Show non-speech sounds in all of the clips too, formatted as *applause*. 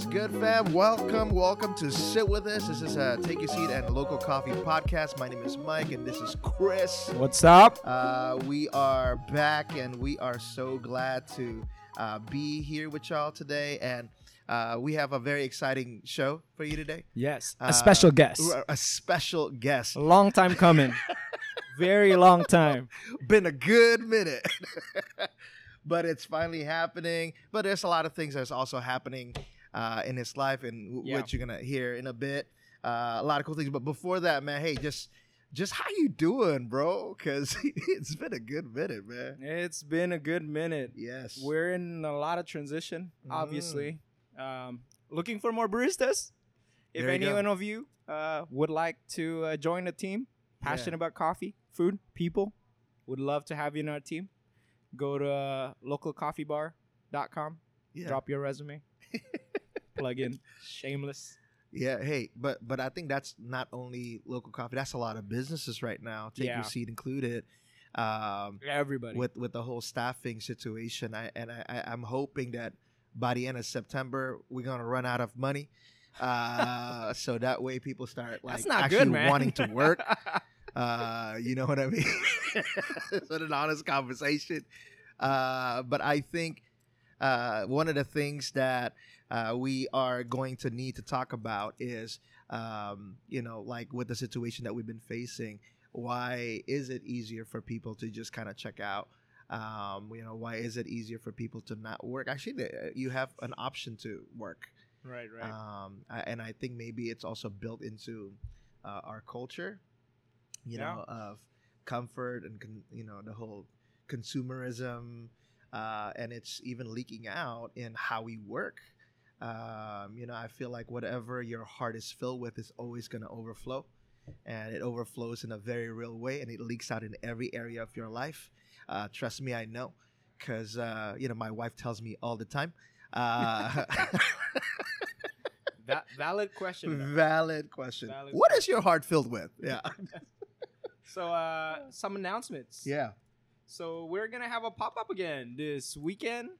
What's good, fam? Welcome, welcome to Sit With Us. This is a Take Your Seat and Local Coffee podcast. My name is Mike, and this is Chris. What's up? Uh, we are back, and we are so glad to uh, be here with y'all today. And uh, we have a very exciting show for you today. Yes, Uh, a special guest. A special guest. A long time coming. *laughs* Very long time. Been a good minute. *laughs* but it's finally happening. But there's a lot of things that's also happening uh, in his life, and w- Yeah. what you're gonna hear in a bit. Uh, a lot of cool things. But before that, man, hey, just just how you doing, bro? Because *laughs* it's been a good minute, man. It's been a good minute. Yes, We're in a lot of transition, Mm. obviously. Um, looking for more baristas. If There you any go. one of you uh, would like to uh, join the team, passionate about coffee, food, people, would love to have you in our team. Go to uh, localcoffeebar.com, yeah. drop your resume, *laughs* plug in. Shameless. Yeah, hey, but but I think that's not only local coffee. That's a lot of businesses right now. Take Yeah. your seat included. Um, Everybody. with with the whole staffing situation. I and I, I I'm hoping that by the end of September we're gonna run out of money. Uh, *laughs* so that way people start like That's not actually good, wanting to work. *laughs* Uh, you know what I mean? *laughs* it's an honest conversation. Uh, but I think uh, one of the things that uh, we are going to need to talk about is, um, you know, like with the situation that we've been facing, why is it easier for people to just kind of check out? Um, you know, why is it easier for people to not work? Actually, uh, you have an option to work. right, right. Um, and I think maybe it's also built into uh, our culture, you Yeah. know, of comfort and con- you know the whole consumerism, uh, and it's even leaking out in how we work. Um, you know, I feel like whatever your heart is filled with is always going to overflow, and it overflows in a very real way, and it leaks out in every area of your life. Uh, trust me, I know, because uh, you know my wife tells me all the time. Uh, *laughs* Va- valid question. though. Valid question. Valid What is your heart filled with? Yeah. *laughs* So, uh, some announcements. yeah. So we're gonna have a pop up again this weekend.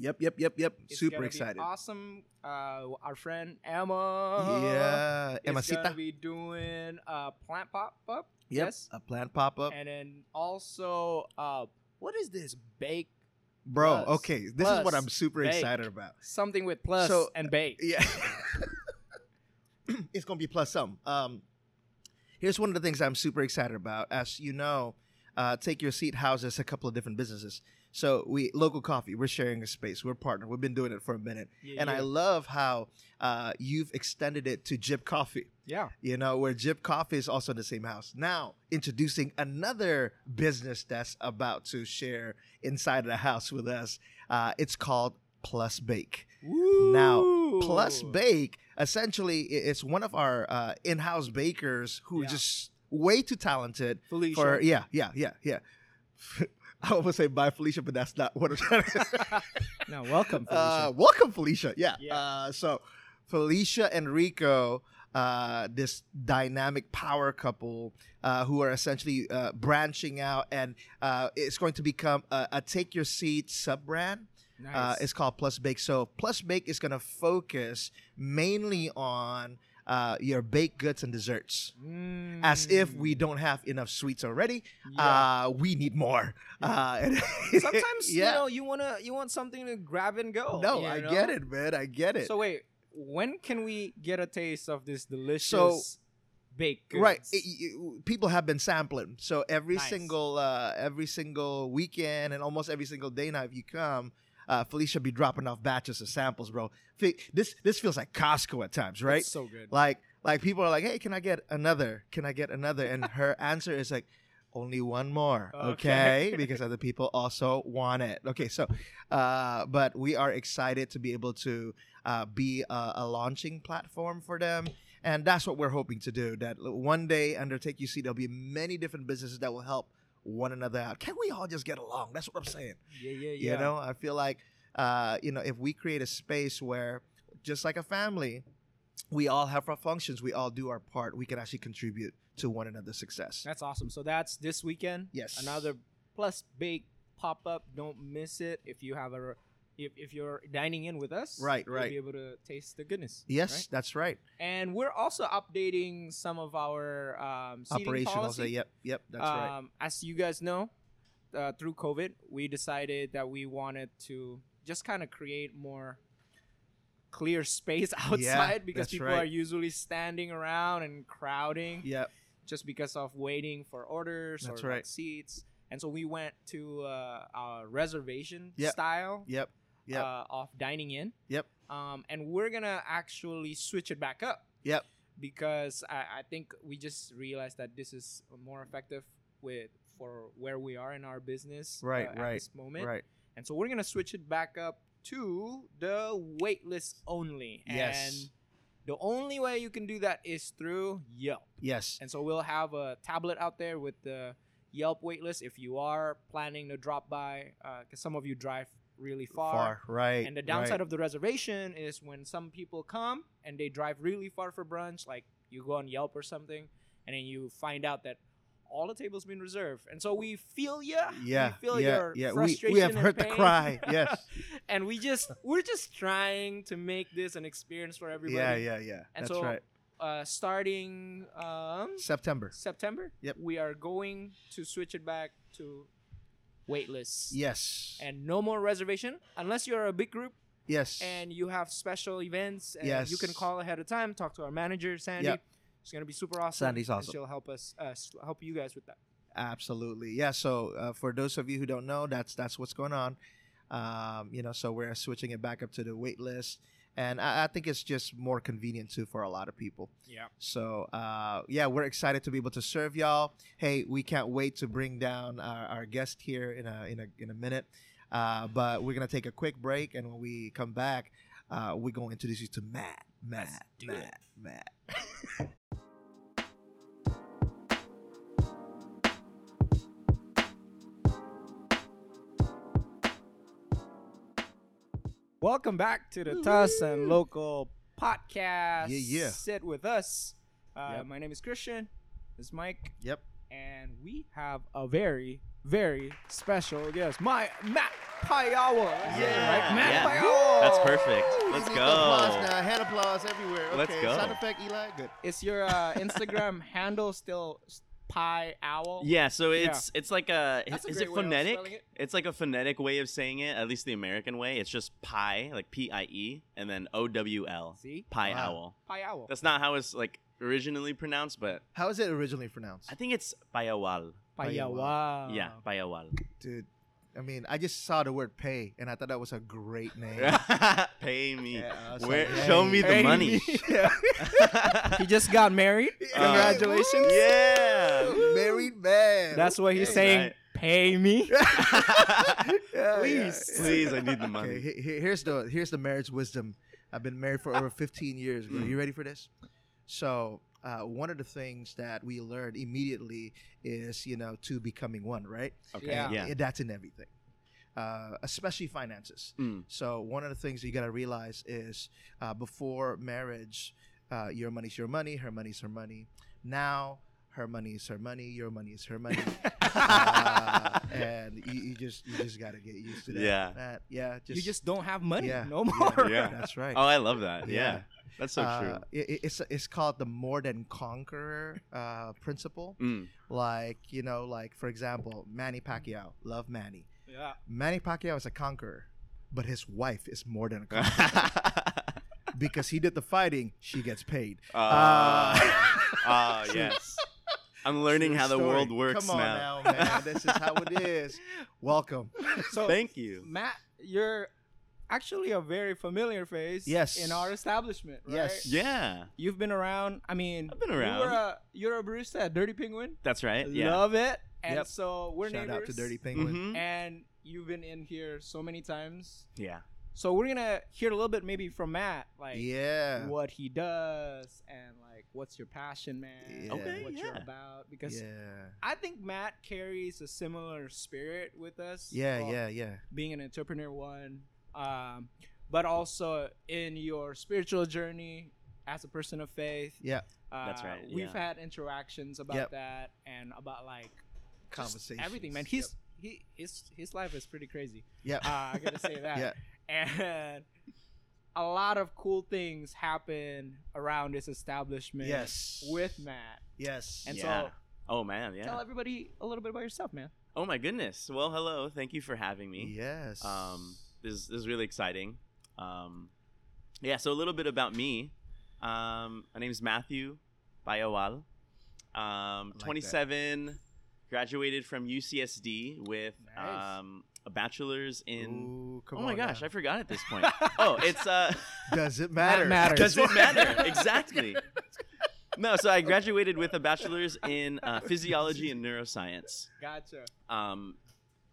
Yep, yep, yep, yep. It's Super gonna excited. awesome. Uh, our friend Emma. yeah. is Emacita. gonna be doing a plant pop up. Yep. Yes. A plant pop up. And then also, uh, what is this bake? Bro, plus, okay. This is what I'm super bake. excited about. Something with plus So- and bake. Yeah. *coughs* it's going to be plus some. Um, here's one of the things I'm super excited about. As you know, uh, Take Your Seat houses a couple of different businesses. So we local coffee. We're sharing a space. We're partner. We've been doing it for a minute, Yeah, and I love how uh, you've extended it to Jib Coffee. Yeah. you know, where Jib Coffee is also in the same house. Now, introducing another business that's about to share inside of the house with us. Uh, it's called Plus Bake. Now, Plus Bake, essentially, it's one of our uh, in-house bakers who are Yeah. just way too talented Felicia. for yeah, yeah, yeah, yeah. *laughs* *laughs* I almost say bye, Felicia, but that's not what I'm trying to. Say. *laughs* no, welcome, *laughs* Felicia. Uh, welcome, Felicia. Yeah. Yeah. Uh, so, Felicia and Rico, uh, this dynamic power couple uh, who are essentially uh, branching out, and uh, it's going to become a, a Take Your Seat sub brand. nice. Uh, it's called Plus Bake. So, Plus Bake is going to focus mainly on uh, your baked goods and desserts. As if we don't have enough sweets already, Mm. Yeah. uh, we need more. Uh, *laughs* Sometimes yeah. you know you wanna you want something to grab and go. no, I know? get it, man. I get it. So wait, when can we get a taste of this delicious So- baked goods? right it- it- people have been sampling so every Nice. single uh every single weekend and almost every single day now if you come uh felicia be dropping off batches of samples bro. This this feels like costco at times right? So good. like like people are like hey can i get another? Can i get another? And her *laughs* answer is like only one more okay, Okay. *laughs* because other people also want it. Okay so uh but we are excited to be able to uh, be a, a launching platform for them. And that's what we're hoping to do that one day under Take Your Seat there'll be many different businesses that will help one another out Can't we all just get along that's what i'm saying yeah, yeah, yeah. you know i feel like uh, you know if we create a space where just like a family we all have our functions we all do our part we can actually contribute to one another's success That's awesome. So that's this weekend. Yes. Another Plus Bake pop up. Don't miss it. If you have a if, if you're dining in with us, Right, you'll right. be able to taste the goodness. Yes, right? that's right. And we're also updating some of our um, seating Operational. policy. Say, yep, yep, that's right. um, As you guys know, uh, through COVID, we decided that we wanted to just kind of create more clear space *laughs* outside because people right. are usually standing around and crowding Yep, just because of waiting for orders That's or right. seats. And so we went to uh, our reservation Yep. style yep, yep, uh, of dining in. Yep. Um, and we're gonna actually switch it back up yep. because I, I think we just realized that this is more effective with for where we are in our business Right, uh, at right, this moment. Right. And so we're gonna switch it back up to the waitlist only. Yes. And the only way you can do that is through Yelp. Yes. And so we'll have a tablet out there with the Yelp waitlist if you are planning to drop by, because some of you drive really far. Far. Right. And the downside right. of the reservation is when some people come and they drive really far for brunch, like you go on Yelp or something, and then you find out that all the tables been reserved. And so we feel ya. Yeah, We feel yeah, your yeah. We, frustration we have and heard the pain. cry. *laughs* Yes. and we just we're just trying to make this an experience for everybody. yeah, yeah, yeah. And That's so right. Uh, starting um, September. September, Yep. we are going to switch it back to waitlist. Yes. And no more reservation unless you're a big group yes. and you have special events. And Yes. You can call ahead of time. Talk to our manager, Sandy. Yep. She's gonna be super awesome. Sandy's and awesome. she'll help us uh, help you guys with that. Absolutely. Yeah. So uh, for those of you who don't know, that's that's what's going on. Um, you know, so we're switching it back up to the wait list, and I, I think it's just more convenient too for a lot of people. Yeah. So uh, yeah, we're excited to be able to serve y'all. Hey, we can't wait to bring down our, our guest here in a in a in a minute. Uh, but we're gonna take a quick break, and when we come back, uh, we're gonna introduce you to Matt. Matt. do Matt. Matt. *laughs* Welcome back to the Tuss and Local podcast. Yeah, yeah. Sit with us. Uh, Yep. My name is Christian. This is Mike, Yep. and we have a very, very special guest, my Matt Payawa. Yeah. right? Matt Yeah. Payawa. That's perfect. Woo! Let's go. Applause now. Hand applause everywhere. Okay. Let's go. Sound effect, Eli. Good. Is your uh, Instagram *laughs* handle still s- Pie Owl? Yeah, so Yeah. it's it's like a That's a is great it way of phonetic? spelling it. It's like a phonetic way of saying it, at least the American way. It's just pie, like P I E, and then O W L. See? Pie Wow. owl. Pie Owl. That's not how it's like originally pronounced, but How is it originally pronounced? I think it's Payawal. Payawa. yeah, Payawal. Dude, I mean, I just saw the word pay, and I thought that was a great *laughs* name. Pay me. Yeah, Where, like, show me the pay money. *laughs* yeah. *laughs* He just got married. Uh, Congratulations. yeah. Married man. That's what he's Okay. saying. Right. Pay me. Yeah, Please. yeah. Please, I need the money. Okay, he- he- here's the here's the marriage wisdom. I've been married for over 15 years. Bro. Mm. You ready for this? So, uh, one of the things that we learned immediately is, you know, two becoming one, right? Okay. Yeah. Yeah. That's in everything, uh, especially finances. Mm. So, one of the things you got to realize is uh, before marriage, uh, your money's your money, her money's her money. Now, her money is her money, your money is her money. *laughs* uh, and you, you just you just got to get used to that. Yeah. That- yeah. Just, you just don't have money yeah, no more. Yeah. That's right. Oh, I love that. Yeah. Yeah. That's so Uh, true. it- it's it's called the more than conqueror uh, principle. Mm. Like you know, like for example, Manny Pacquiao. Love Manny. Yeah. Manny Pacquiao is a conqueror, but his wife is more than a conqueror *laughs* because he did the fighting. She gets paid. Uh, Uh, *laughs* uh, yes. I'm learning how the story. world works Come on now. now, man. This is how it *laughs* is. Welcome. So Thank you. Matt, you're actually a very familiar face Yes. in our establishment, right? Yes. Yeah, You've been around. I mean, I've been You were around. a, you're a barista at Dirty Penguin. that's right. Yeah. Love it. And Yep. so we're Shout neighbors. out to Dirty Penguin. Mhm. And you've been in here so many times. Yeah. So we're gonna hear a little bit maybe from Matt, like Yeah. what he does and like what's your passion, man. Yeah. Okay, what you're yeah. about. Because Yeah. I think Matt carries a similar spirit with us. Yeah. Yeah. Yeah. Being an entrepreneur, one, um, but also in your spiritual journey as a person of faith. Yeah. Uh, That's right, We've had interactions about Yep. that and about like just Conversations. everything, man. He's he his his life is pretty crazy. Yeah. Uh, I gotta say *laughs* that. Yeah. and a lot of cool things happen around this establishment. Yes. with Matt. Yes. And Yeah. so, Oh man, yeah. tell everybody a little bit about yourself, man. Oh my goodness. Well, hello. Thank you for having me. yes. Um, this, this is really exciting. Um, yeah. So a little bit about me. Um, my name is Matthew Payawal. Um, that. 27. Graduated from UCSD with Nice. um, a bachelor's in. Ooh, come oh my on gosh, now. I forgot at this point. *laughs* oh, it's uh. Does it matter? matters. Does it matter? *laughs* exactly. No, so I graduated with a bachelor's in uh, physiology and neuroscience. Gotcha. Um,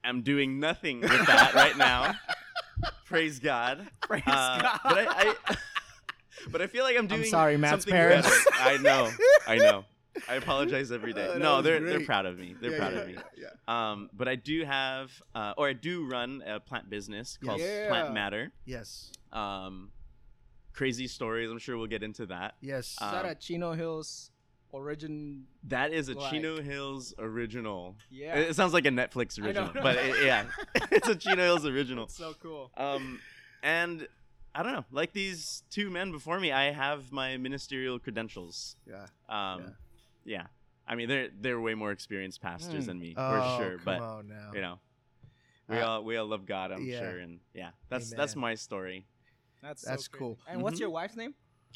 I'm doing nothing with that right now. Praise God. Praise Uh, God. But I, I *laughs* but I feel like I'm doing. I'm sorry, Matt's parents. better. I know. I know. I apologize every day. *laughs* Oh, no, they're they're proud of me. They're Yeah, proud yeah, of me. yeah, yeah. Um, but I do have, uh, or I do run a plant business called Yeah. Plant Matter. Yes. Um, crazy stories. I'm sure we'll get into that. Yes. Is that Um, a Chino Hills origin? That is a Like- Chino Hills original. Yeah. It sounds like a Netflix original, but it, yeah, *laughs* *laughs* it's a Chino Hills original. so cool. Um, and I don't know, like these two men before me, I have my ministerial credentials. yeah. Um, yeah. I mean, they're they're way more experienced pastors Mm. than me Oh, for sure, come but on now. you know, we Uh, all we all love God, I'm yeah. sure, and yeah, that's that's my story. That's That's crazy. cool. And what's Mhm. your wife's name?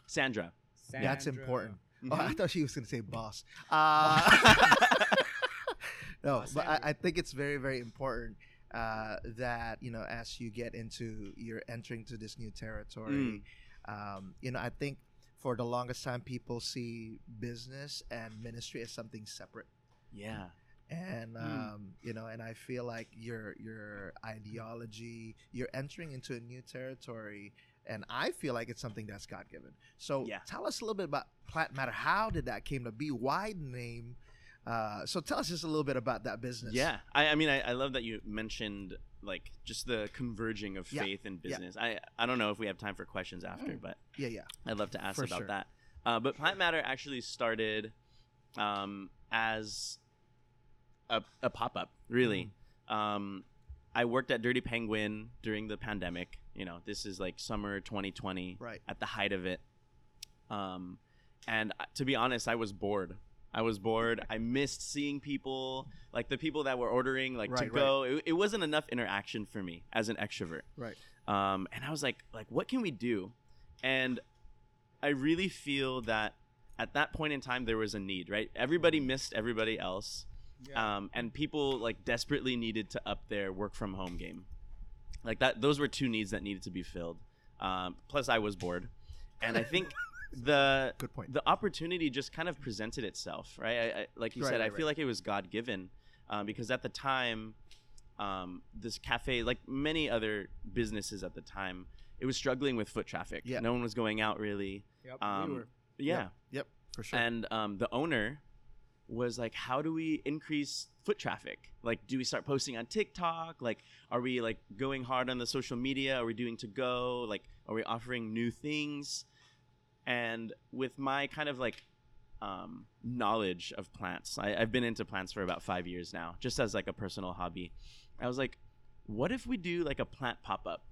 Sandra. Sandra. That's important. Oh, Mhm. I thought she was going to say boss. *laughs* Uh, *laughs* no, Boss but I, I think it's very, very important uh, that, you know, as you get into, you're entering to this new territory, Mm. um, you know, I think for the longest time, people see business and ministry as something separate. Yeah. and Hmm. um, you know and i feel like your your ideology you're entering into a new territory and i feel like it's something that's god-given so Yeah. tell us a little bit about plant matter how did that came to be why the name uh, so tell us just a little bit about that business Yeah, I, I mean, I, I love that you mentioned like just the converging of Yeah, faith and yeah. business. I I don't know if we have time for questions after, Mm. but yeah yeah I'd love to ask For about sure. that. Uh, but Plant Matter actually started um, as a, a pop up, really. Mm. Um, I worked at Dirty Penguin during the pandemic. You know, this is like summer 2020 right at the height of it. Um, and uh, to be honest, I was bored. I was bored. I missed seeing people, like the people that were ordering, like to Right, right. go. It, it wasn't enough interaction for me as an extrovert. right Um, and I was like, like, what can we do? And I really feel that at that point in time there was a need, right? Everybody missed everybody else, Yeah. um, and people like desperately needed to up their work from home game. Like that, those were two needs that needed to be filled. Um, plus, I was bored, and I think the good point the opportunity just kind of presented itself, right? I, I, like you Right, said, I feel right. like it was God given, um, because at the time, um, this cafe, like many other businesses at the time, it was struggling with foot traffic. Yeah. No one was going out really. yep. Um, we were. Yeah. yep for sure And um, the owner was like, "How do we increase foot traffic? Like, do we start posting on TikTok? Like, are we like going hard on the social media? Are we doing to go? Like, are we offering new things?" And with my kind of like um, knowledge of plants, I, I've been into plants for about five years now, just as like a personal hobby. I was like, "What if we do like a plant pop up?"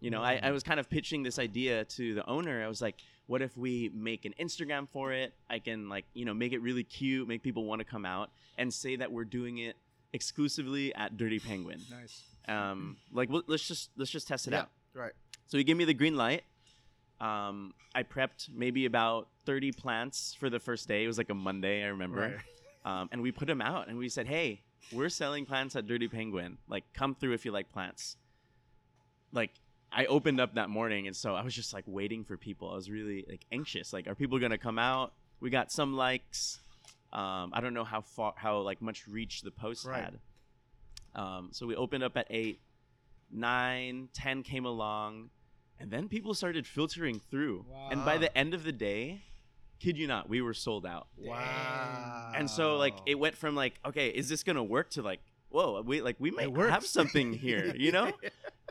You know, I, I was kind of pitching this idea to the owner. I was like, what if we make an Instagram for it? I can like, you know, make it really cute, make people want to come out and say that we're doing it exclusively at Dirty Penguin. Nice. Um, like well, let's just let's just test it yeah out. right So he gave me the green light. Um, I prepped maybe about 30 plants for the first day. It was like a Monday, I remember. right Um, and we put them out and we said, hey, we're selling plants at Dirty Penguin. Like, come through if you like plants. Like, I opened up that morning and so I was just like waiting for people. I was really like anxious. Like, are people gonna come out? We got some likes. Um, I don't know how far, how like much reach the post Right. had. Um, so we opened up at eight, nine, ten came along, and then people started filtering through. And by the end of the day, kid you not, we were sold out. wow And so like it went from like, okay, is this gonna work to like, whoa, we like we might have something here, *laughs* you know?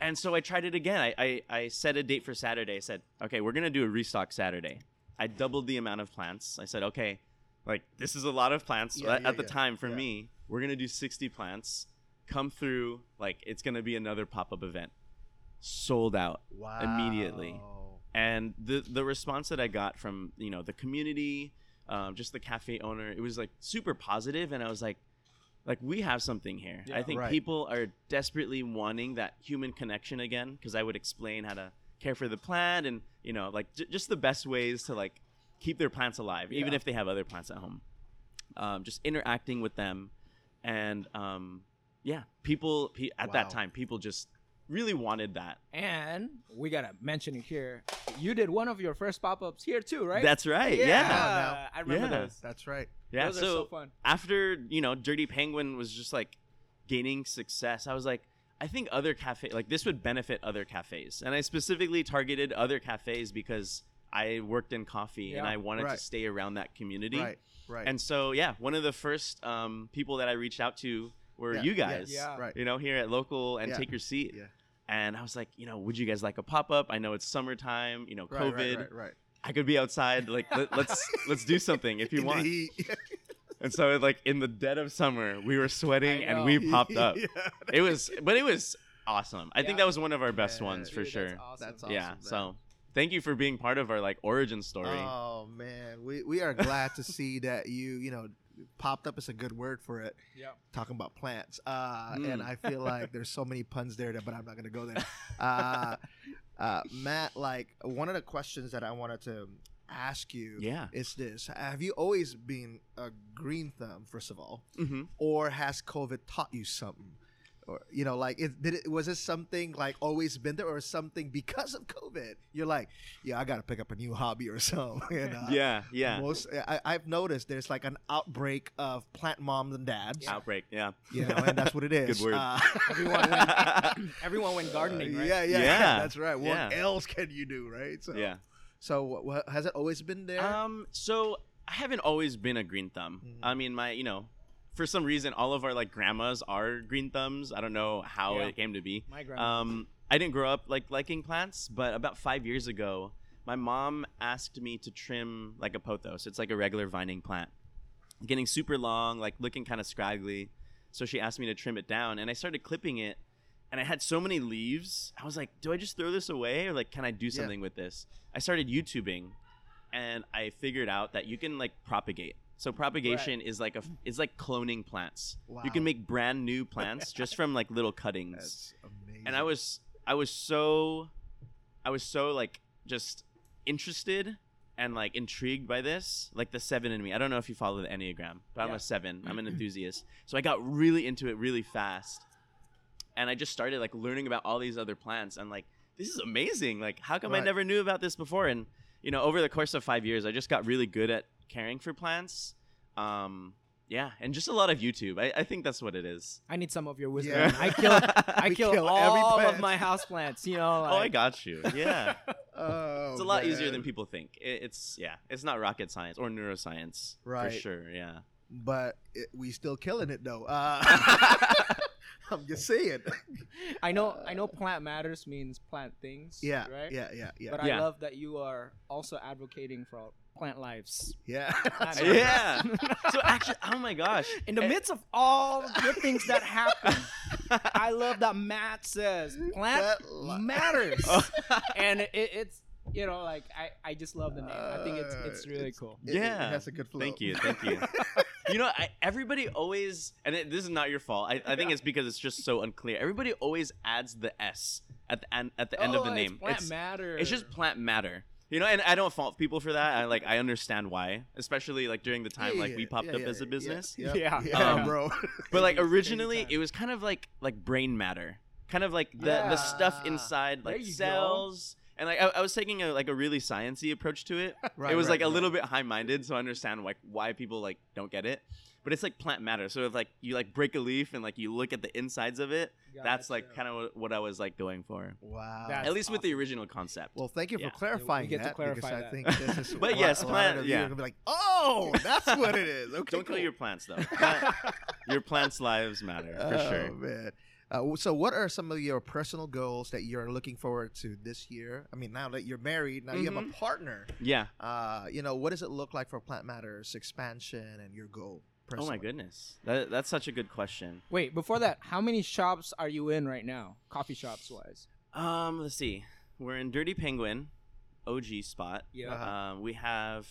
and so I tried it again. I, I I set a date for Saturday. I said, okay, we're gonna do a restock Saturday. I doubled the amount of plants. I said, okay, like this is a lot of plants Yeah, at, yeah, the yeah, time for me. We're gonna do sixty plants. Come through, like it's gonna be another pop up event. Sold out Wow. immediately. and the the response that I got from you know the community, um, just the cafe owner, it was like super positive, and I was like, like we have something here. I think Right. people are desperately wanting that human connection again because I would explain how to care for the plant and you know like j- just the best ways to like keep their plants alive, even if they have other plants at home. Um, just interacting with them, and um, yeah, people pe- at Wow. that time, people just really wanted that. And we gotta mention it here. You did one of your first pop-ups here too, right? That's right. yeah. yeah. now. I remember Yeah. those. That's right. Yeah, those so, are so fun. after you know Dirty Penguin was just like gaining success, I was like, I think other cafe like this would benefit other cafes, and I specifically targeted other cafes because I worked in coffee and I wanted Right. to stay around that community. Right. Right. And so yeah, one of the first um, people that I reached out to were Yeah, you yeah, guys. yeah. right. You know, here at local and Yeah, take your seat. yeah. And I was like, you know, would you guys like a pop up? I know it's summertime. You know, Right, COVID. Right. Right. right. I could be outside. Like, let, let's *laughs* let's do something if you In the want. heat. *laughs* And so, like in the dead of summer, we were sweating and we popped up. *laughs* Yeah. It was, but it was awesome. I think that was one of our best Yeah, ones for Dude, sure. That's awesome. That's awesome. yeah. man. So, thank you for being part of our like origin story. Oh man, we we are glad to see that you you know popped up is a good word for it. Yeah. Talking about plants, uh, Mm. and I feel like there's so many puns there, that, but I'm not gonna go there. Uh, uh, Matt, like one of the questions that I wanted to ask you yeah. is this: Have you always been a green thumb, first of all, hmm or has COVID taught you something? Or you know, like, it, did it was it something like always been there, or something because of COVID? You're like, yeah, I got to pick up a new hobby or *laughs* something. And, uh, Yeah. Yeah. Most I, I've noticed there's like an outbreak of plant moms and dads. Outbreak. Yeah. You know, and that's what it *laughs* is. Good word. Uh, *laughs* Everyone went, everyone went gardening, right? Yeah, yeah, Yeah. That's right. What Yeah. else can you do, right? So, yeah. So, what, what, has it always been there? Um. So I haven't always been a green thumb. Mhm. I mean, my you know, for some reason, all of our like grandmas are green thumbs. I don't know how Yeah. it came to be. My grandma. Um, I didn't grow up like liking plants, but about five years ago, my mom asked me to trim like a pothos. It's like a regular vining plant, getting super long, like looking kind of scraggly. So she asked me to trim it down, and I started clipping it, and I had so many leaves. I was like, do I just throw this away, or like, can I do Yeah. something with this? I started YouTubing, and I figured out that you can like propagate. So propagation is like a is like cloning plants. You can make brand new plants just from like little cuttings That's amazing. and I was I was so I was so like just interested and like intrigued by this, like the seven in me. I don't know if you follow the Enneagram, but I'm a seven. I'm an *clears throat* enthusiast. So I got really into it really fast. And I just started like learning about all these other plants and like this is amazing. Like how come I never knew about this before? And you know, over the course of 5 years, I just got really good at caring for plants. Um yeah, and just a lot of YouTube. I, I think that's what it is. I need some of your wisdom. Yeah. I kill, *laughs* I kill, kill all plant. of my houseplants. You know, oh, I got you. *laughs* Yeah. Oh, it's a lot easier than people think. It, it's yeah, it's not rocket science or neuroscience Right. for sure. Yeah. But it, we still killing it though. Uh, *laughs* I'm just saying. I know, I know. Plant matters means plant things. Yeah, right. yeah, yeah, yeah, But Yeah. I love that you are also advocating for plant lives. yeah. Plant *laughs* Yeah. lives. so actually, oh my gosh. In the midst of all the things that happen, I love that Matt says plant That li- matters, Oh. *laughs* and it, it's you know like I, I just love the name. I think it's it's Uh, really it's- cool. It- it Yeah. has a good flow. Thank you, thank you. *laughs* you know, I, everybody always, and it, this is not your fault. I, I think it's because it's just so unclear. Everybody always adds the S at the end at the end of the Oh, name. It's plant It's, matter. it's just plant matter. You know, and I don't fault people for that. I like I understand why, especially like during the time Yeah, like we popped yeah, up yeah, as a business. Yeah, Yeah. yeah, Um, bro. *laughs* But like *laughs* originally, it was kind of like like brain matter, kind of like the the stuff inside like you go. cells. And like I, I was taking a like a really sciency approach to it. *laughs* Right, it was right, like a right. little bit high minded, so I understand like why people like don't get it. But it's like plant matter. So if like you like break a leaf and like you look at the insides of it, that's like kind of what, what I was like going for. Wow. That's At least with the original concept. well, thank you Yeah. for clarifying we get to that clarify because I that. think this is. *laughs* But a yes, lot, plant- A lot of yeah. you are gonna be like, oh, that's what it is. *laughs* Okay, don't kill cool. your plants though. Plant- your plants' lives matter for oh, sure. man. Uh, so, what are some of your personal goals that you're looking forward to this year? I mean, now that you're married, now you have a Mhm. partner. Yeah. Uh, you know, what does it look like for Plant Matters expansion and your goal? Oh my goodness, that, that's such a good question. Wait, before that, how many shops are you in right now, coffee shops wise? Um, let's see. We're in Dirty Penguin, OG spot. Yeah. Uh-huh. Um, we have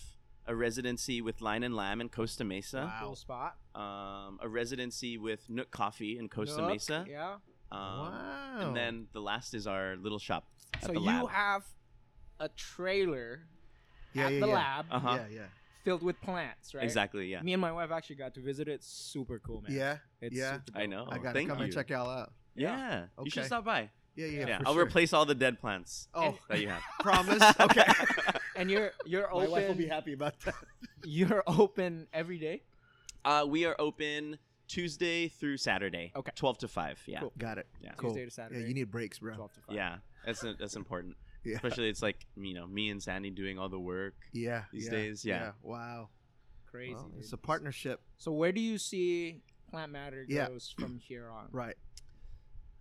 a residency with Line and Lamb in Costa Mesa. Wow. Cool spot. Um, a residency with Nook Coffee in Costa Nook, Mesa. Yeah. Um, wow. And then the last is our little shop. At So the you lab. have a trailer yeah, at yeah, the yeah. lab Uh-huh. Yeah, yeah, filled with plants, right? Exactly. Yeah. Me and my wife actually got to visit it. Super cool, man. yeah. It's yeah. super I know. I gotta Thank come and check y'all out. Yeah. Okay. You should Okay. stop by. Yeah, yeah. Yeah. for I'll sure. replace all the dead plants Oh, that you have. *laughs* promise. Okay. *laughs* And you're you're open. My wife will be happy about that. *laughs* You're open every day. Uh, we are open Tuesday through Saturday. Okay. 12 to 5. Yeah. Cool. Got it. Yeah. Cool. Tuesday to Saturday. Yeah, you need breaks, bro. twelve to five. Yeah. That's that's important. *laughs* Yeah. Especially it's like, you know, me and Sandy doing all the work. Yeah. These yeah, days, yeah. Wow. Crazy. Well, it's a partnership. So where do you see plant matter Yeah. goes from here on? Right.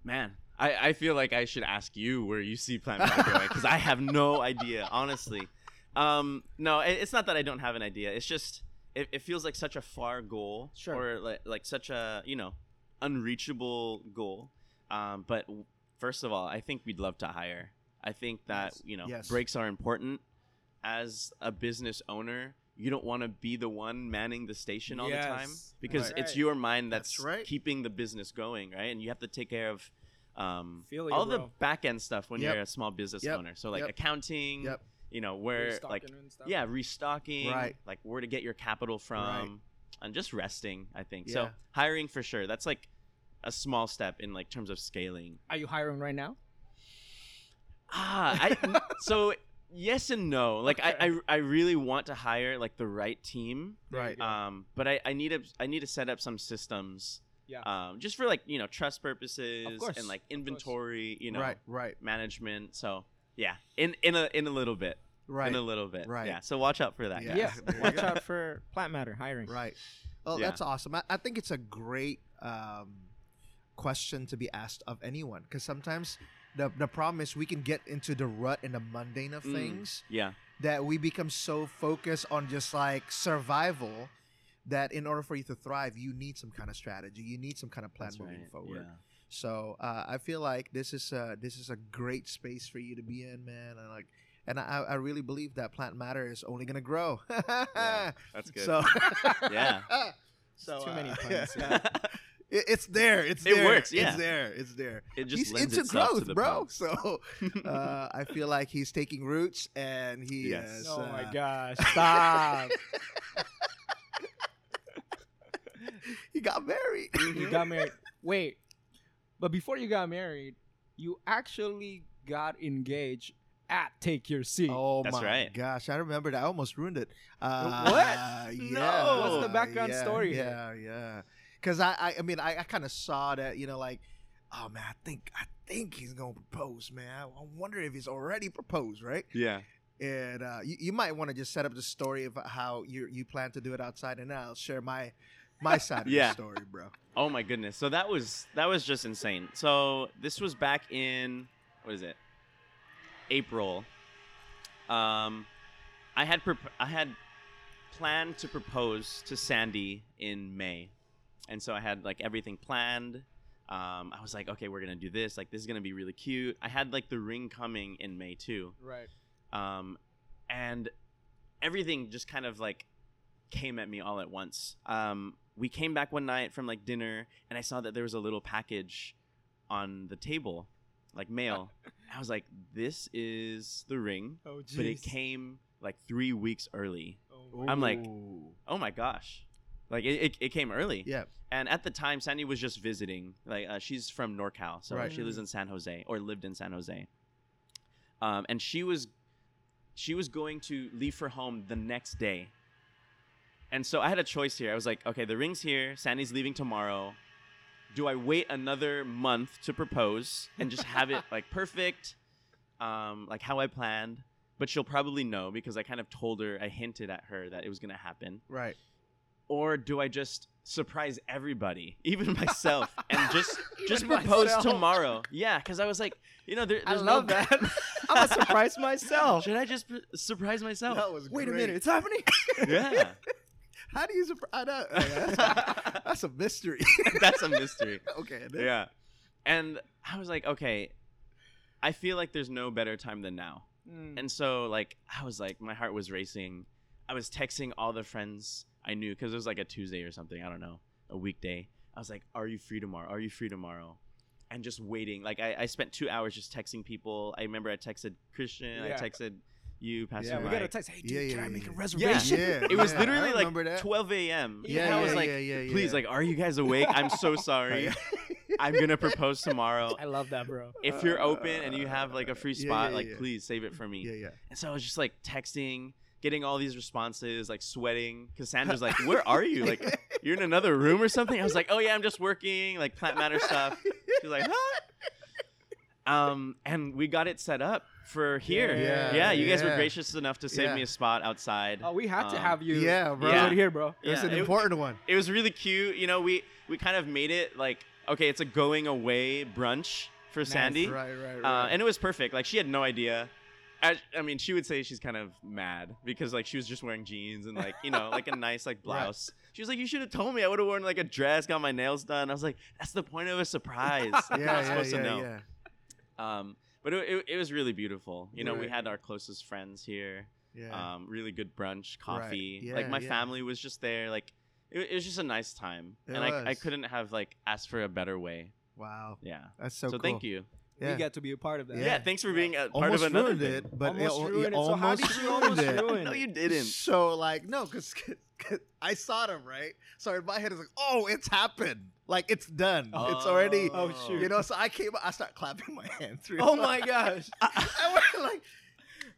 Man, I, I feel like I should ask you where you see Plant Matter going because I have no *laughs* idea, honestly. Um, no, it, it's not that I don't have an idea. It's just it, it feels like such a far goal, Sure. or like like such a you know unreachable goal. Um, but w- first of all, I think we'd love to hire. I think that Yes. you know Yes. breaks are important. As a business owner, you don't want to be the one manning the station all the time because Right. it's your mind that's, That's right. keeping the business going, right? And you have to take care of um, you, all the bro. back end stuff when Yep. you're a small business Yep. owner. So like Yep. accounting, Yep. You know, where like Restocking and stuff. yeah, restocking, Right. like where to get your capital from, Right. and just resting. I think Yeah. so. Hiring for sure. That's like a small step in like terms of scaling. Are you hiring right now? Ah, I *laughs* so yes and no. Like I, Okay. I I really want to hire like the right team. Right. Um, but I, I need to I need to set up some systems. Yeah. Um, just for like you know trust purposes and like inventory, you know, Right. Right. management. So yeah, in in a in a little bit, Right. in a little bit, Right. Yeah. So watch out for that. Yeah. yeah. guys. There you Watch out for plant matter hiring. Right. Well, Yeah. that's awesome. I, I think it's a great um, question to be asked of anyone because sometimes the the problem is we can get into the rut and the mundane of Mm. things Yeah. that we become so focused on just like survival that in order for you to thrive, you need some kind of strategy. You need some kind of plan That's moving right. forward. Yeah. So uh, I feel like this is a, this is a great space for you to be in, man. And like, and I, I really believe that plant matter is only gonna grow. Yeah, that's *laughs* good. So *laughs* Yeah. *laughs* So Too many uh, puns. it, it's there. It's It there. works, yeah. It's there. It's there. it just he's lends into growth, to the bro. puns. So uh, I feel like he's taking roots, and he Yes. is. Oh my uh, gosh! Stop. He got married. you got married. Wait, but before you got married, you actually got engaged at Take Your Seat. Oh That's my right. gosh, I remember that. I almost ruined it. Uh, What? Yeah. No. What's the background yeah, story Yeah, yeah. Because I, I, I mean, I, I kind of saw that, you know, like, oh man, I think, I think he's gonna propose, man. I, I wonder if he's already proposed, right? Yeah. And uh, you, you might want to just set up the story of how you you plan to do it outside, and then I'll share my my side of Yeah. the story, bro. Oh my goodness. So that was that was just insane. So this was back in what is it? April. Um I had prop- I had planned to propose to Sandy in May. And so I had like everything planned. Um, I was like, okay, we're gonna do this. Like, this is gonna be really cute. I had like the ring coming in May too Right. um, and everything just kind of like came at me all at once. Um, we came back one night from like dinner, and I saw that there was a little package on the table, like mail. *laughs* I was like, "This is the ring," Oh, but it came like three weeks early. Oh, I'm like- Oh my gosh! Like it, it, it came early. yeah, And at the time, Sandy was just visiting. Like uh, she's from NorCal, so Right. she lives in San Jose or lived in San Jose. Um, and she was she was going to leave for home the next day. And so I had a choice here. I was like, okay, the ring's here. Sandy's leaving tomorrow. Do I wait another month to propose and just have it *laughs* like perfect, um, like how I planned? But she'll probably know because I kind of told her, I hinted at her that it was gonna happen right. or do I just surprise everybody, *laughs* even *laughs* myself, and just just propose myself. tomorrow? Yeah, because I was like, you know, there, I there's love no... that. I'm a surprise myself. Should I just pr- surprise myself? That was Wait a minute, it's happening. Yeah, How do you surprise? I don't- that's, a, *laughs* that's a mystery. *laughs* that's a mystery. *laughs* okay. then- Yeah, and I was like, okay, I feel like there's no better time than now. Mm. And so like I was like my heart was racing. I was texting all the friends I knew because it was like a Tuesday or something. I don't know, a weekday. I was like, "Are you free tomorrow? Are you free tomorrow?" And just waiting. Like I, I spent two hours just texting people. I remember I texted Christian. I texted you, Pastor Yeah, we got a text. Hey, dude, Yeah, can I make a reservation? Yeah, It was yeah, literally like that. 12 a.m. Yeah, and I was yeah, like, yeah, yeah, please, yeah. like, are you guys awake? I'm so *laughs* sorry. I'm gonna propose tomorrow. *laughs* I love that, bro. If you're open and you have like a free Yeah, spot, yeah, like yeah. please save it for me. Yeah, yeah. And so I was just like texting, getting all these responses, like sweating. Cassandra's like, "Where are you? Like, *laughs* you're in another room or something?" I was like, "Oh yeah, I'm just working, like plant matter stuff." She's like, "Huh?" Um, and we got it set up for here. Yeah, Yeah, you guys were gracious enough to save Yeah. me a spot outside. Oh, we have to Um, have you. Yeah, bro. Yeah. Right here, bro. That's Yeah, an it- important one. it was really cute. You know, we we kind of made it like okay, it's a going away brunch for Sandy, Right, right, right. uh, and it was perfect. Like she had no idea. I, I mean, she would say she's kind of mad because like she was just wearing jeans and like you know like a *laughs* nice like blouse. She was like, "You should have told me. I would have worn like a dress, got my nails done." I was like, "That's the point of a surprise. *laughs* yeah, You're not yeah, supposed yeah, to know." Um, but it, it, it was really beautiful. You know, we had our closest friends here. Yeah. Um, really good brunch, coffee. Yeah, like my yeah. family was just there. Like it, it was just a nice time, It and I, I couldn't have like asked for a better way. wow. Yeah. That's so, So, cool. thank you. Yeah. We get to be a part of that. Yeah. Thanks for being a part almost of another ruined thing. it, but Almost it, ruined you it. So how almost did you ruined almost it. *laughs* No, you didn't. So like no, because I saw them right. So in my head it's like, oh, it's happened. Like it's done. It's already. Oh, oh shoot. You know, so I came. I start clapping my hands. Real Oh loud. my gosh. *laughs* I went like,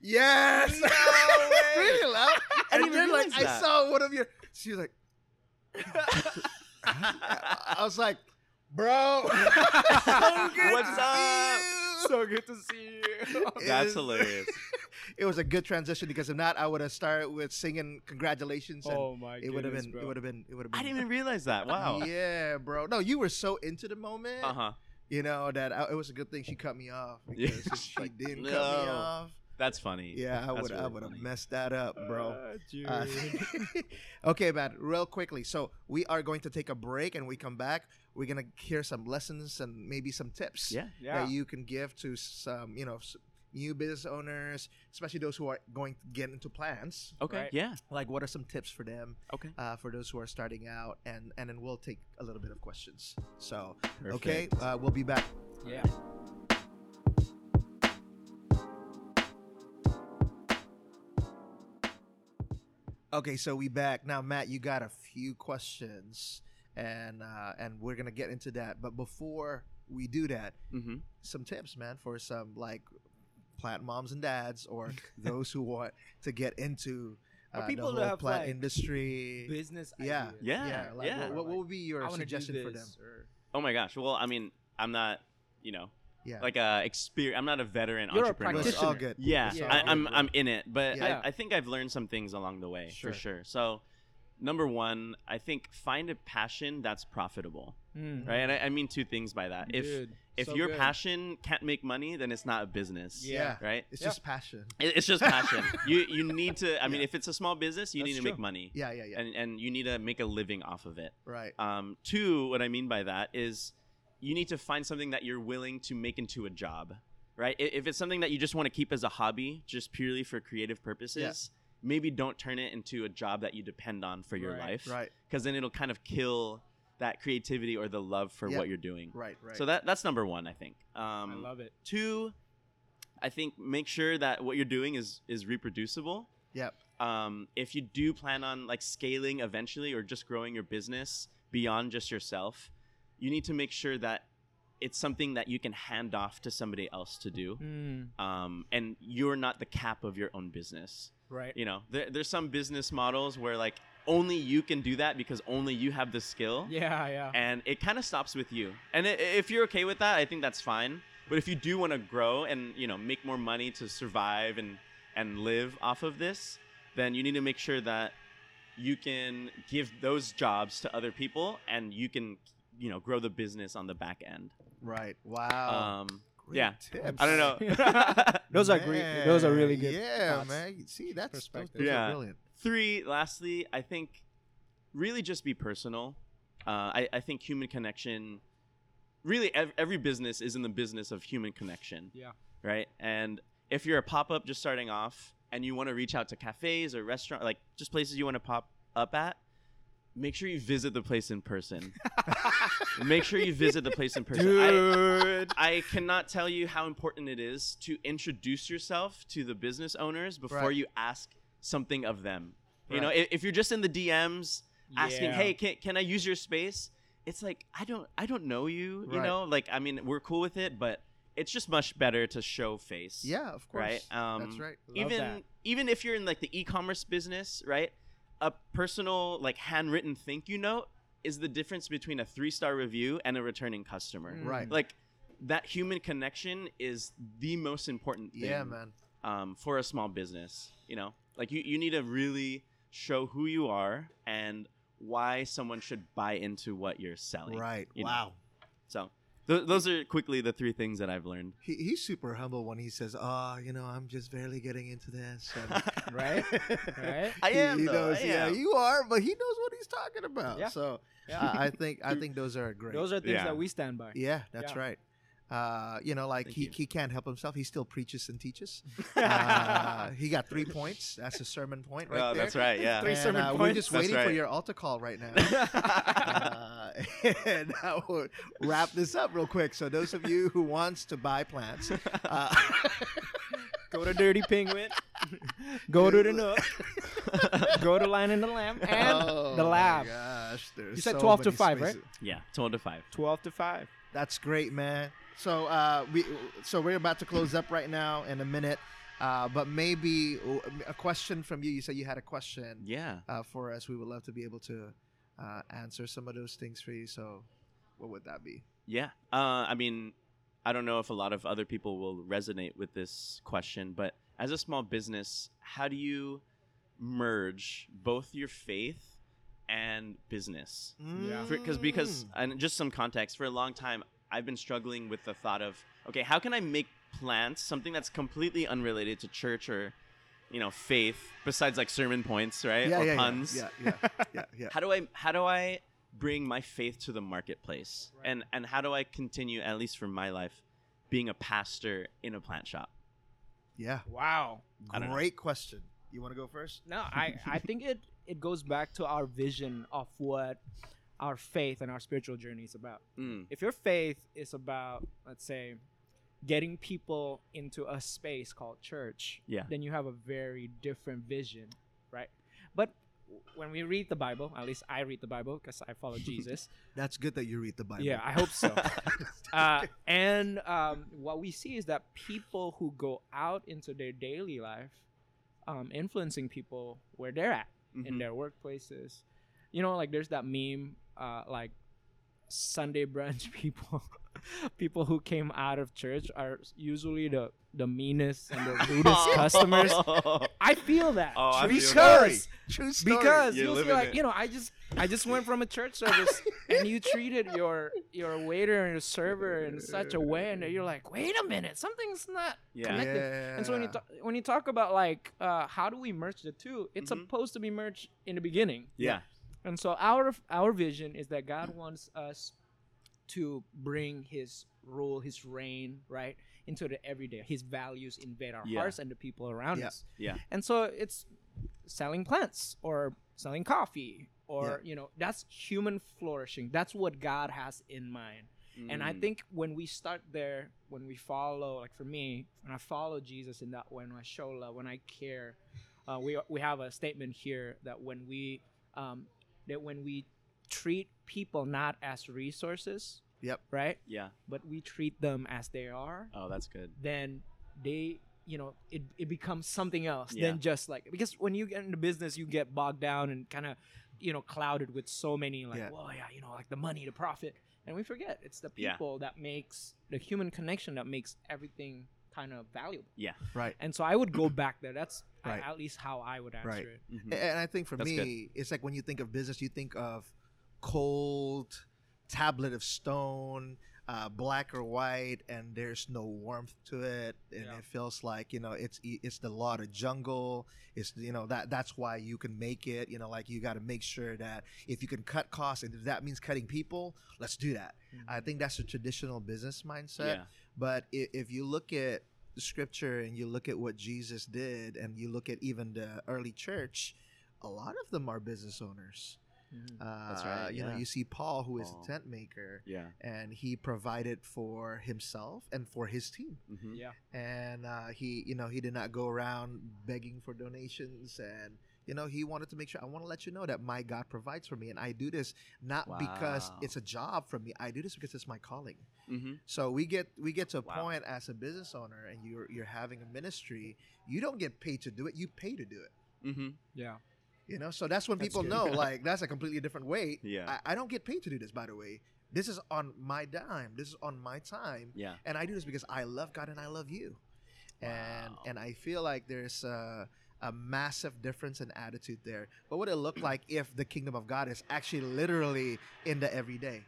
yes. No *laughs* really loud. I And then like realize I saw one of your. She was like, I was like, bro. *laughs* What's up? so good to see you. *laughs* That's hilarious. *laughs* it was a good transition because if not, I would have started with singing congratulations. And oh my it would have been. It would have been. It would have been. I didn't even realize that. Wow. Yeah, bro. No, you were so into the moment. Uh huh. You know that I, it was a good thing she cut me off because if she didn't cut me off. That's funny. Yeah, I That's would. I would have funny. messed that up, bro. Ah. Uh, *laughs* okay, man. Real quickly, so we are going to take a break, and we come back. We're gonna hear some lessons and maybe some tips Yeah. yeah. that you can give to some, you know, new business owners, especially those who are going to get into plans. Okay. Right. Yeah. Like, what are some tips for them? Okay. Uh, for those who are starting out, and and then we'll take a little bit of questions. So, Perfect. okay, uh, we'll be back. yeah. Okay, so we back now, Matt. You got a few questions, and uh, and we're gonna get into that. But before we do that, Mm-hmm. some tips, man, for some like plant moms and dads, or *laughs* those who want to get into uh, people the that have, plant like, industry. Business. Yeah. ideas. Yeah. yeah, like, yeah. What, what, what would be your I wanna do suggestion for them? or- Oh my gosh. Well, I mean, I'm not, you know, Yeah, like a experience. I'm not a veteran You're a entrepreneur. But it's all practitioner. good. Yeah, It's all I, good, I'm. I'm in it, but Yeah. I, I think I've learned some things along the way Sure. for sure. So, number one, I think find a passion that's profitable, Mm. right? And I, I mean two things by that. If Dude, if so your good. passion can't make money, then it's not a business. Yeah. Right. It's Yeah. just passion. It- It's just passion. *laughs* you you need to. I mean, Yeah. if it's a small business, you That's need to true. make money, Yeah, yeah, yeah. and and you need to make a living off of it. right. Um, two, what I mean by that is you need to find something that you're willing to make into a job, right? If it's something that you just want to keep as a hobby, just purely for creative purposes, maybe don't turn it into a job that you depend on for your Right, life, Right. Because then it'll kind of kill that creativity or the love for Yeah. what you're doing. Right. Right. So that that's number one, I think. Um, I love it. two, I think make sure that what you're doing is is reproducible Yep. um, if you do plan on like scaling eventually or just growing your business beyond just yourself, you need to make sure that it's something that you can hand off to somebody else to do. Mm. Um, and you're not the cap of your own business. Right. You know, there, there's some business models where like only you can do that because only you have the skill. Yeah. Yeah. And it kind of stops with you. And i- if you're okay with that, I think that's fine. But if you do want to grow and you know make more money to survive and and live off of this, then you need to make sure that you can give those jobs to other people and you can you know grow the business on the back end. Right. Wow. Um, Great yeah. tips. I don't know. *laughs* *laughs* Those are great. Those are really good. Yeah, thoughts. man. See, that's those, Perspective. those Yeah. are brilliant. Three, lastly, I think really just be personal. Uh, I, I think human connection, really, ev- every business is in the business of human connection. Yeah. right? And if you're a pop up just starting off and you want to reach out to cafes or restaurant, like just places you want to pop up at, make sure you visit the place in person. *laughs* make sure you visit the place in person. I- Dude. I cannot tell you how important it is to introduce yourself to the business owners before Right. you ask something of them. You know, if, if you're just in the DMs asking, Yeah. "Hey, can, can I use your space?" It's like I don't I don't know you. You Right. know, like I mean, we're cool with it, but it's just much better to show face. Yeah, of course. Right. Um, That's right. Love even that. even if you're in like the e-commerce business, right? A personal like handwritten thank you note is the difference between a three star review and a returning customer. Right. Like that human connection is the most important thing. Yeah, man. Um, for a small business, you know, like you you need to really show who you are and why someone should buy into what you're selling. Right. you know. Wow. So th- those are quickly the three things that I've learned. He, he's super humble when he says, "Oh, you know, I'm just barely getting into this." And *laughs* Right? Right? *laughs* I am. He though, knows, I yeah, am. you are, but he knows what he's talking about. Yeah. So Yeah. uh, I think I think those are great. Those are things Yeah. that we stand by. yeah, that's Yeah. right. Uh, you know, like Thank he, you. he can't help himself. He still preaches and teaches. *laughs* Uh, he got three points. That's a sermon point right oh, there. that's right. Yeah. Three And, sermon uh, We're just That's waiting for your altar call right now. And *laughs* I will wrap this up real quick. So those of you who wants to buy plants, uh, *laughs* Go to Dirty Penguin. Go to the Nook. *laughs* Go to Line in the Lamb and Oh the my Lab. Gosh, there's You said so 12 to many 5, right? Yeah. Twelve to five. 12 to 5. That's great, man. So uh, we so we're about to close up right now in a minute. Uh, but maybe a question from you. You said you had a question Yeah. uh, for us. We would love to be able to uh, answer some of those things for you. So, what would that be? Yeah. Uh, I mean, I don't know if a lot of other people will resonate with this question, but as a small business, how do you merge both your faith and business? Yeah. Because because Mm. and just some context, for a long time, I've been struggling with the thought of okay, how can I make plants something that's completely unrelated to church or you know faith, besides like sermon points, right? yeah, or yeah, puns yeah, yeah, yeah, yeah, *laughs* yeah. how do I how do I bring my faith to the marketplace? Right. And and how do I continue at least for my life being a pastor in a plant shop? yeah. Wow. I don't know. Great question. You want to go first? No, I, I think it, it goes back to our vision of what our faith and our spiritual journey is about. Mm, If your faith is about, let's say, getting people into a space called church, Yeah. then you have a very different vision, right? But when we read the Bible, at least I read the Bible because I follow *laughs* Jesus. That's good that you read the Bible. yeah, I hope so. *laughs* uh, and um, what we see is that people who go out into their daily life, um, influencing people where they're at in mhm. their workplaces. You know, like there's that meme, uh, like Sunday brunch *laughs* people, people who came out of church are usually the the meanest and the *laughs* rudest customers. I feel that Oh, I True feel story. because True story. because You're you'll see living like it. you know I just I just went from a church service and you treated your your waiter and your server in such a way and you're like wait a minute something's not Yeah. connected. And so when you talk, when you talk about like uh, how do we merge the two, it's Mhm. supposed to be merged in the beginning. yeah. And so our our vision is that God wants us to bring His rule, His reign, right, into the everyday. His values invade our Yeah. hearts and the people around Yeah. us. Yeah. And so it's selling plants or selling coffee or you know that's human flourishing. That's what God has in mind. And I Mm. think when we start there, when we follow, like for me, when I follow Jesus in that way, when I show love, when I care, uh, we we have a statement here that when we um, that when we treat people not as resources, Yep. right, Yeah. but we treat them as they are, Oh, that's good. then they you know it, it becomes something else Yeah. than just like because when you get into business you get bogged down and kind of you know clouded with so many like Yeah. well yeah you know like the money the profit and we forget it's the Yeah. people that makes the human connection that makes everything kind of valuable Yeah. Right. and so i would go back there that's *clears throat* Right. at least how i would answer Right. it Mhm. And I think for That's me, it's like when you think of business, you think of cold tablet of stone, uh, black or white, and there's no warmth to it, and Yeah. it feels like you know it's it's the law of the jungle. It's you know that that's why you can make it. You know, like you got to make sure that if you can cut costs, and if that means cutting people, let's do that. I think that's a traditional business mindset. Yeah. But if, if you look at the scripture and you look at what Jesus did, and you look at even the early church, a lot of them are business owners. Mhm. Uh, That's right, You know, you see Paul, who is Paul. a tent maker, Yeah. and he provided for himself and for his team. Mm-hmm. Yeah. And uh, he, you know, he did not go around begging for donations and. You know, he wanted to make sure I want to let you know that my God provides for me, and I do this not because it's a job for me. I do this because it's my calling. Mm-hmm. So we get we get to a Wow. point as a business owner, and you're you're having a ministry. You don't get paid to do it; you pay to do it. Mm-hmm. Yeah. You know, so that's when That's people good. know *laughs* like that's a completely different way. Yeah. I, I don't get paid to do this, by the way. This is on my dime. This is on my time, Yeah. and I do this because I love God and I love you, and Wow. and I feel like there's a, a massive difference in attitude there. What would it look like *clears throat* if the kingdom of God is actually literally in the everyday?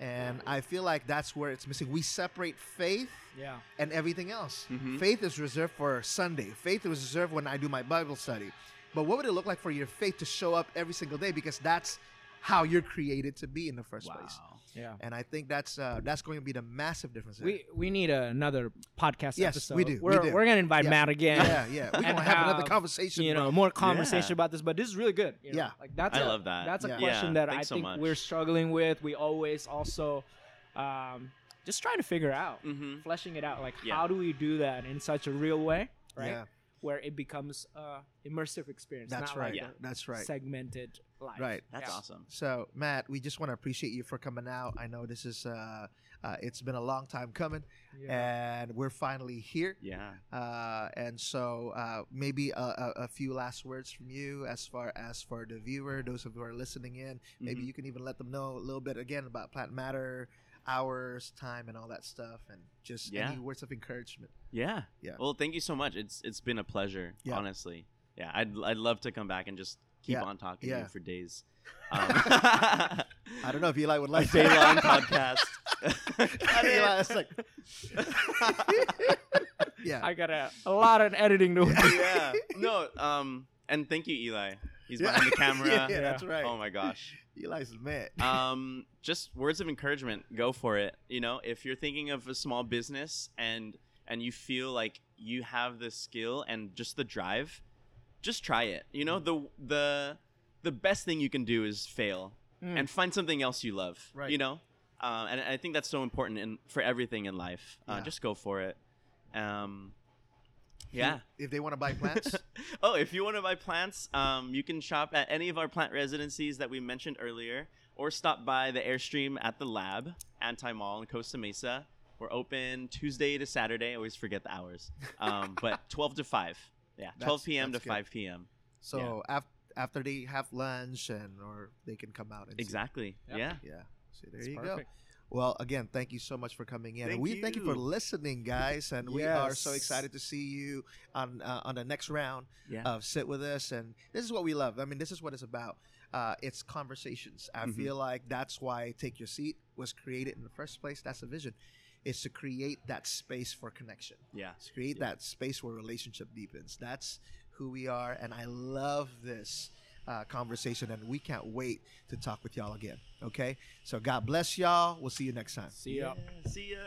And I feel like that's where it's missing. We separate faith Yeah. and everything else. Mhm. Faith is reserved for Sunday. Faith is reserved when I do my Bible study. But what would it look like for your faith to show up every single day? Because that's how you're created to be in the first place. Yeah. And I think that's uh, that's going to be the massive difference. there. We we need a, another podcast Yes, episode. we do, we We're do. are gonna invite Yeah. Matt again. yeah, yeah, we're And gonna have another conversation. You know, bro. more conversation Yeah. about this, but this is really good. you know? Yeah. like that's I a- love that. That's a Yeah. question Yeah, that I thanks so think much. we're struggling with. We always also um, just trying to figure out, Mm-hmm. fleshing it out. Like, Yeah. how do we do that in such a real way, right? Yeah, Where it becomes a immersive experience. that's not right. Like Yeah. That's right. Segmented life. Right. That's Yeah. awesome. So, Matt, we just want to appreciate you for coming out. I know this is uh, uh, it's been a long time coming, Yeah. and we're finally here. Yeah. Uh, and so uh, maybe a, a, a few last words from you as far as for the viewer, those of who are listening in. Maybe Mhm. you can even let them know a little bit again about Plant Matter, hours, time, and all that stuff, and just Yeah. any words of encouragement. Yeah. Yeah. Well, thank you so much. It's it's been a pleasure, Yeah. honestly. Yeah, I'd I'd love to come back and just keep Yeah. on talking to you for days. *laughs* Um, *laughs* I don't know if Eli would *laughs* a like day long podcast. Eli, it's like, yeah, I got a, a lot of editing to do. yeah. No. Um. And thank you, Eli. He's Yeah. behind the *laughs* camera. yeah, yeah, that's right. Oh my gosh. Eli's man. *laughs* um, just words of encouragement. Go for it. You know, if you're thinking of a small business and and you feel like you have the skill and just the drive, just try it. You know, the the the best thing you can do is fail Mm. and find something else you love. Right. You know, uh, and I think that's so important in for everything in life. Uh, Yeah. Just go for it. Um, yeah. If they want to buy plants, *laughs* oh, if you want to buy plants, um, you can shop at any of our plant residencies that we mentioned earlier, or stop by the Airstream at the Lab, Anti Mall in Costa Mesa. We're open Tuesday to Saturday. I always forget the hours, um, but *laughs* 12 to 5. Yeah, 12 That's- p.m. to good. 5 p.m. so af- after they have lunch and or they can come out and. Exactly. Yep. Yeah. Yeah. So there It's you go. Well, again, thank you so much for coming in, and Thank we thank you for listening, guys. And we are so excited to see you on uh, on the next round Yeah. of sit with us. And this is what we love. I mean, this is what it's about. Uh, it's conversations. I Mhm. feel like that's why Take Your Seat was created in the first place. That's the vision. Is to create that space for connection. yeah. To create Yeah. that space where relationship deepens. That's who we are, and I love this uh, conversation, and we can't wait to talk with y'all again. Okay, so God bless y'all. We'll see you next time. See ya. See ya.